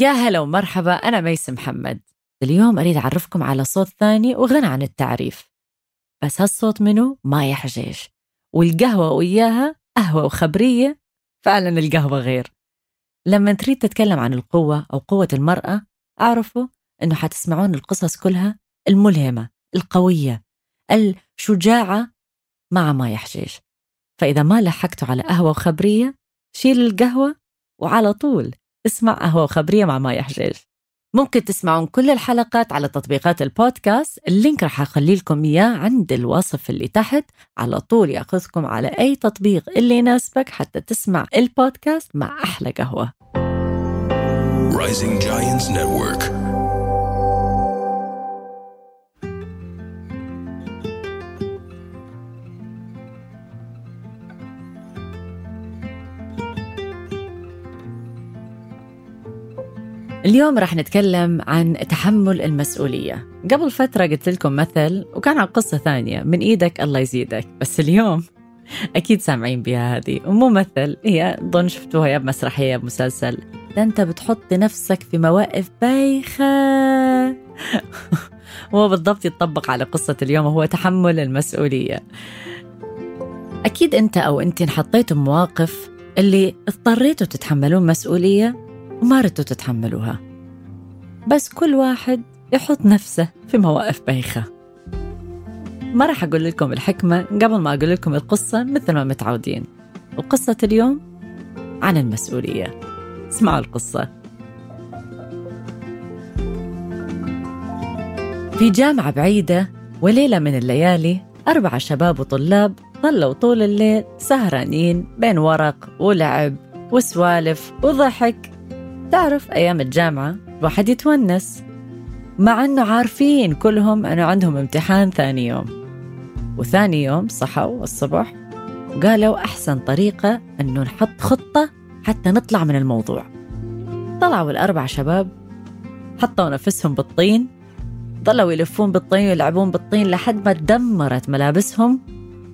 يا هلا ومرحبا أنا ميس محمد. اليوم أريد أعرفكم على صوت ثاني وغنى عن التعريف. بس هالصوت منه ما يحجيش والقهوة وإياها قهوة وخبرية؟ فعلا القهوة غير. لما تريد تتكلم عن القوة أو قوة المرأة أعرفوا أنه حتسمعون القصص كلها الملهمة القوية الشجاعة مع ما يحجيش فإذا ما لحقتوا على قهوة وخبرية شيل القهوة وعلى طول اسمع قهوة وخبرية مع ما يحجيج ممكن تسمعون كل الحلقات على تطبيقات البودكاست. اللينك رح أخلي لكم إياه عند الوصف اللي تحت. على طول يأخذكم على أي تطبيق اللي يناسبك حتى تسمع البودكاست مع أحلى قهوة. Rising Giants Network. اليوم رح نتكلم عن تحمل المسؤولية. قبل فترة قلت لكم مثل وكان عن قصة ثانية من إيدك الله يزيدك. بس اليوم أكيد سامعين بها هذه. ومو مثل هي ظن شفتوها يا بمسرحية بمسلسل. ده أنت بتحط نفسك في مواقف بايخة. وهو بالضبط يتطبق على قصة اليوم وهو تحمل المسؤولية. أكيد أنت أو أنت انحطيتوا مواقف اللي اضطريتوا تتحملون مسؤولية وما ردتوا تتحملوها. بس كل واحد يحط نفسه في مواقف بايخة. ما راح أقول لكم الحكمة قبل ما أقول لكم القصة مثل ما متعودين. وقصة اليوم عن المسؤولية. اسمعوا القصة. في جامعة بعيدة وليلة من الليالي أربعة شباب وطلاب ظلوا طول الليل سهرانين بين ورق ولعب وسوالف وضحك تعرف أيام الجامعة الواحد يتونس مع أنه عارفين كلهم أنه عندهم امتحان ثاني يوم. وثاني يوم صحوا الصبح وقالوا أحسن طريقة أنه نحط خطة حتى نطلع من الموضوع. طلعوا الأربع شباب حطوا نفسهم بالطين ظلوا يلفون بالطين ويلعبون بالطين لحد ما تدمرت ملابسهم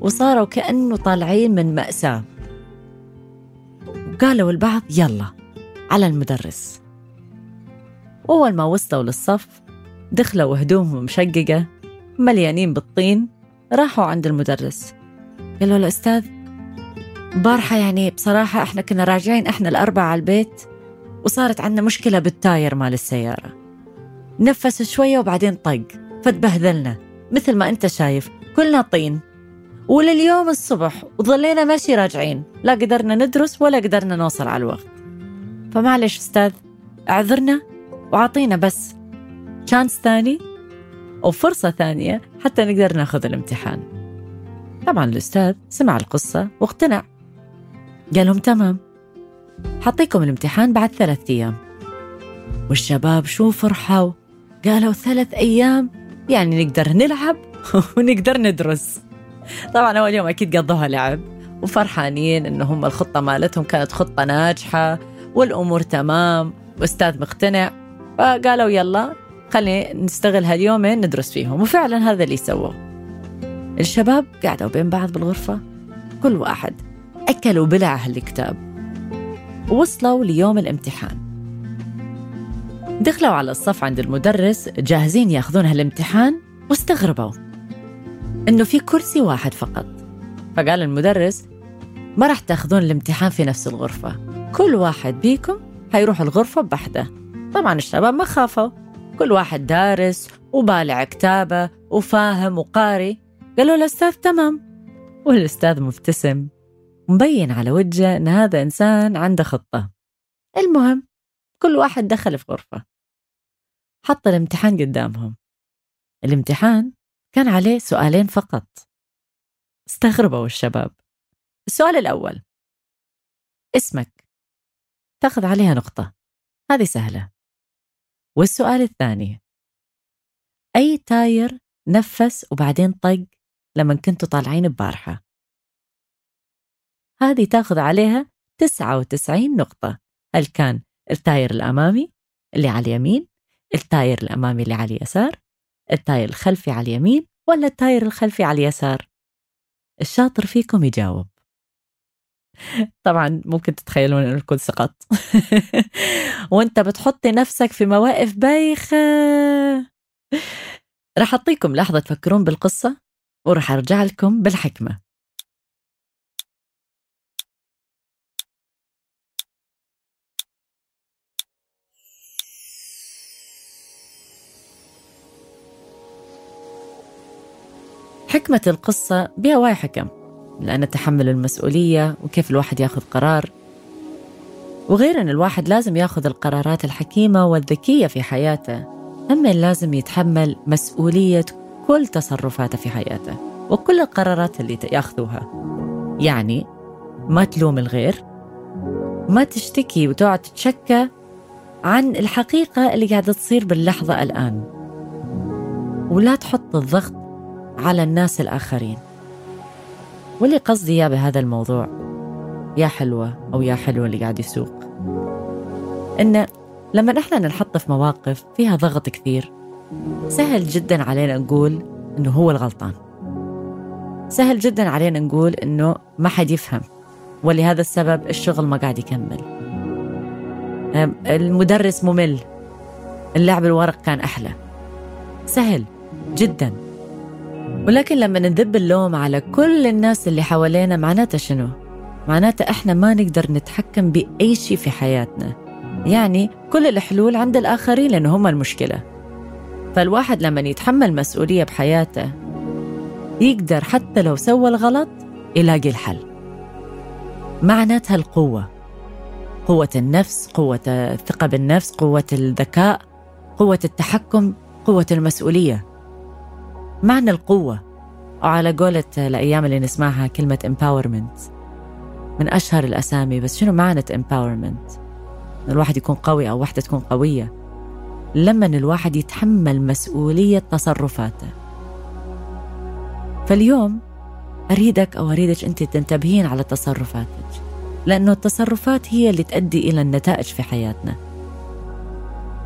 وصاروا كأنه طالعين من مأساة. وقالوا البعض يلا على المدرس. وأول ما وصلوا للصف دخلوا هدومهم مشققة مليانين بالطين راحوا عند المدرس. قالوا له أستاذ بارحة يعني بصراحة إحنا كنا راجعين إحنا الأربعة على البيت وصارت عندنا مشكلة بالتاير مال السيارة. نفس شوية وبعدين طق فتبهذلنا. مثل ما أنت شايف كلنا طين. ولليوم الصبح وظلينا ماشي راجعين لا قدرنا ندرس ولا قدرنا نوصل على الوقت. فمعلش أستاذ اعذرنا وعطينا بس شانس ثاني أو فرصة ثانية حتى نقدر ناخذ الامتحان. طبعا الأستاذ سمع القصة واقتنع. قال لهم تمام. حطيكم الامتحان بعد ثلاثة أيام. والشباب شو فرحوا؟ قالوا ثلاث أيام؟ يعني نقدر نلعب ونقدر ندرس. طبعا أول يوم أكيد قضوها لعب. وفرحانين إنه هم الخطة مالتهم كانت خطة ناجحة. والأمور تمام وأستاذ مقتنع. فقالوا يلا خلينا نستغل هاليومين ندرس فيهم. وفعلا هذا اللي سووه الشباب قعدوا بين بعض بالغرفة. كل واحد أكلوا بلع الكتاب. ووصلوا ليوم الامتحان. دخلوا على الصف عند المدرس جاهزين ياخذون هالامتحان واستغربوا إنه في كرسي واحد فقط. فقال المدرس ما راح تاخذون الامتحان في نفس الغرفة. كل واحد بيكم حيروح الغرفة بحده طبعا الشباب ما خافوا. كل واحد دارس وبالع كتابة وفاهم وقاري. قالوا الأستاذ تمام. والأستاذ مبتسم. مبين على وجهه أن هذا إنسان عنده خطة. المهم كل واحد دخل في غرفة. حط الامتحان قدامهم. الامتحان كان عليه سؤالين فقط. استغربوا الشباب. السؤال الأول اسمك. تاخذ عليها نقطة. هذه سهلة. والسؤال الثاني. أي تاير نسم وبعدين طق لما كنتوا طالعين ببارحة؟ هذه تاخذ عليها 99 نقطة. هل كان التاير الأمامي اللي على اليمين التاير الأمامي اللي على اليسار التاير الخلفي على اليمين ولا التاير الخلفي على اليسار؟ الشاطر فيكم يجاوب. طبعا ممكن تتخيلون إنه الكل سقط. وأنت بتحطي نفسك في مواقف بايخة. رح أعطيكم لحظة تفكرون بالقصة ورح أرجع لكم بالحكمة. حكمة القصة بها واي حكم. لأن تحمل المسؤولية وكيف الواحد ياخذ قرار. وغير أن الواحد لازم ياخذ القرارات الحكيمة والذكية في حياته. هم لازم يتحمل مسؤولية كل تصرفاته في حياته وكل القرارات اللي ياخذوها. يعني ما تلوم الغير ما تشتكي وتقعد تتشكى عن الحقيقة اللي قاعدة تصير باللحظة الآن. ولا تحط الضغط على الناس الآخرين. واللي قصدي إياه بهذا الموضوع. يا حلوة أو يا حلوة اللي قاعد يسوق. إن لما نحن ننحط في مواقف فيها ضغط كثير سهل جدا علينا نقول إنه هو الغلطان. سهل جدا علينا نقول إنه ما حد يفهم ولهذا السبب الشغل ما قاعد يكمل. المدرس ممل اللعب الورق كان أحلى. سهل جدا. ولكن لما نذب اللوم على كل الناس اللي حوالينا معناتها شنو؟ معناتها إحنا ما نقدر نتحكم بأي شيء في حياتنا. يعني كل الحلول عند الآخرين لأنه هم المشكلة. فالواحد لما يتحمل مسؤولية بحياته يقدر حتى لو سوى الغلط يلاقي الحل. معناتها القوة. قوة النفس قوة الثقة بالنفس قوة الذكاء قوة التحكم قوة المسؤولية. معنى القوة أو على قولة الأيام اللي نسمعها كلمة empowerment. من أشهر الأسامي بس شنو معنى empowerment الواحد يكون قوي أو واحدة تكون قوية. لما الواحد يتحمل مسؤولية تصرفاته. فاليوم أريدك أو أريدك أنت تنتبهين على تصرفاتك. لأنه التصرفات هي اللي تؤدي إلى النتائج في حياتنا.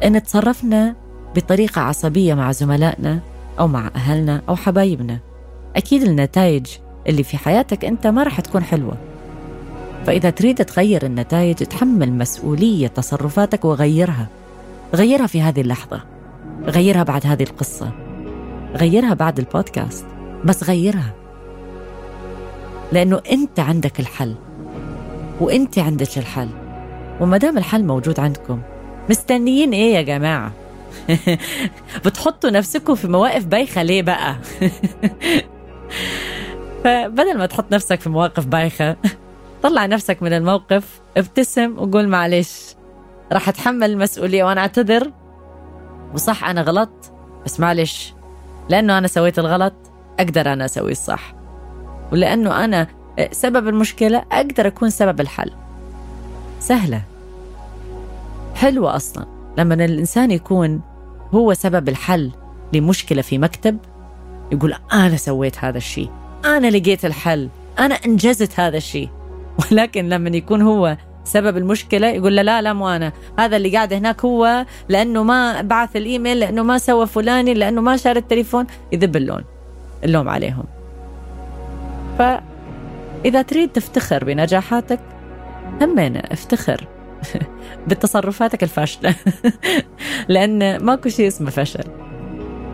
إن تصرفنا بطريقة عصبية مع زملائنا أو مع أهلنا أو حبايبنا. أكيد النتائج اللي في حياتك أنت ما رح تكون حلوة. فإذا تريد تغير النتائج تحمل مسؤولية تصرفاتك وغيرها. غيرها في هذه اللحظة. غيرها بعد هذه القصة. غيرها بعد البودكاست. بس غيرها. لأنه أنت عندك الحل. وأنت عندك الحل. وما دام الحل موجود عندكم مستنيين إيه يا جماعة؟ بتحطوا نفسكم في مواقف بايخة ليه بقى؟ فبدل ما تحط نفسك في مواقف بايخة طلع نفسك من الموقف ابتسم وقول معلش راح أتحمل المسؤولية وأنا أعتذر. وصح أنا غلط بس معلش لأنه أنا سويت الغلط أقدر أنا أسوي الصح. ولأنه أنا سبب المشكلة أقدر أكون سبب الحل. سهلة. حلوة أصلا. لما الإنسان يكون هو سبب الحل لمشكلة في مكتب يقول أنا سويت هذا الشيء أنا لقيت الحل أنا أنجزت هذا الشيء. ولكن لما يكون هو سبب المشكلة يقول له لا لا مو أنا. هذا اللي قاعد هناك هو لأنه ما بعث الإيميل لأنه ما سوى فلاني لأنه ما شار التليفون يذب اللون اللوم عليهم. فإذا تريد تفتخر بنجاحاتك همنا افتخر بتصرفاتك الفاشلة. لأن ماكو شيء اسمه فشل.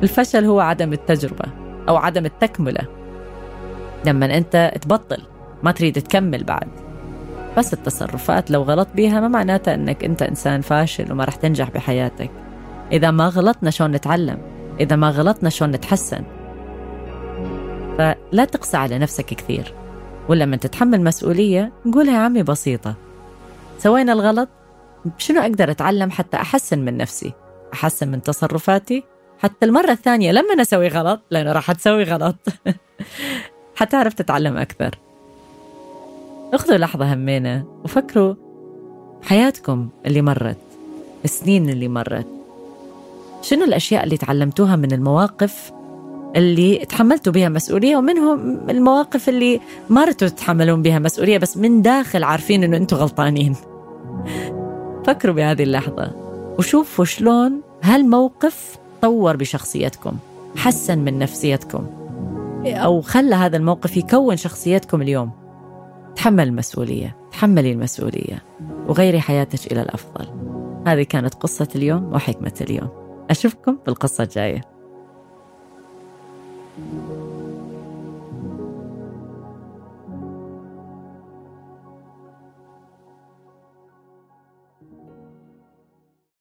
الفشل هو عدم التجربة أو عدم التكملة. لما أنت تبطل ما تريد تكمل بعد. بس التصرفات لو غلط بيها ما معناتها إنك أنت إنسان فاشل وما رح تنجح بحياتك. إذا ما غلطنا شلون نتعلم؟ إذا ما غلطنا شلون نتحسن؟ فلا تقسى على نفسك كثير. ولما تتحمل مسؤولية نقولها يا عمي بسيطة. سوينا الغلط؟ شنو أقدر أتعلم حتى أحسن من نفسي؟ أحسن من تصرفاتي؟ حتى المرة الثانية لما أسوي غلط لأنه راح تسوي غلط. حتعرف تتعلم أكثر. اخذوا لحظة همينة وفكروا حياتكم اللي مرت السنين اللي مرت. شنو الأشياء اللي تعلمتوها من المواقف اللي تحملتوا بها مسؤولية ومنهم المواقف اللي ما رتوا تتحملون بها مسؤولية بس من داخل عارفين إنه أنتم غلطانين؟ فكروا بهذه اللحظة وشوفوا شلون هالموقف طور بشخصيتكم حسن من نفسيتكم أو خلى هذا الموقف يكون شخصيتكم اليوم. تحمل المسؤولية تحملي المسؤولية وغيري حياتك إلى الأفضل. هذه كانت قصة اليوم وحكمة اليوم. أشوفكم في القصة الجاية.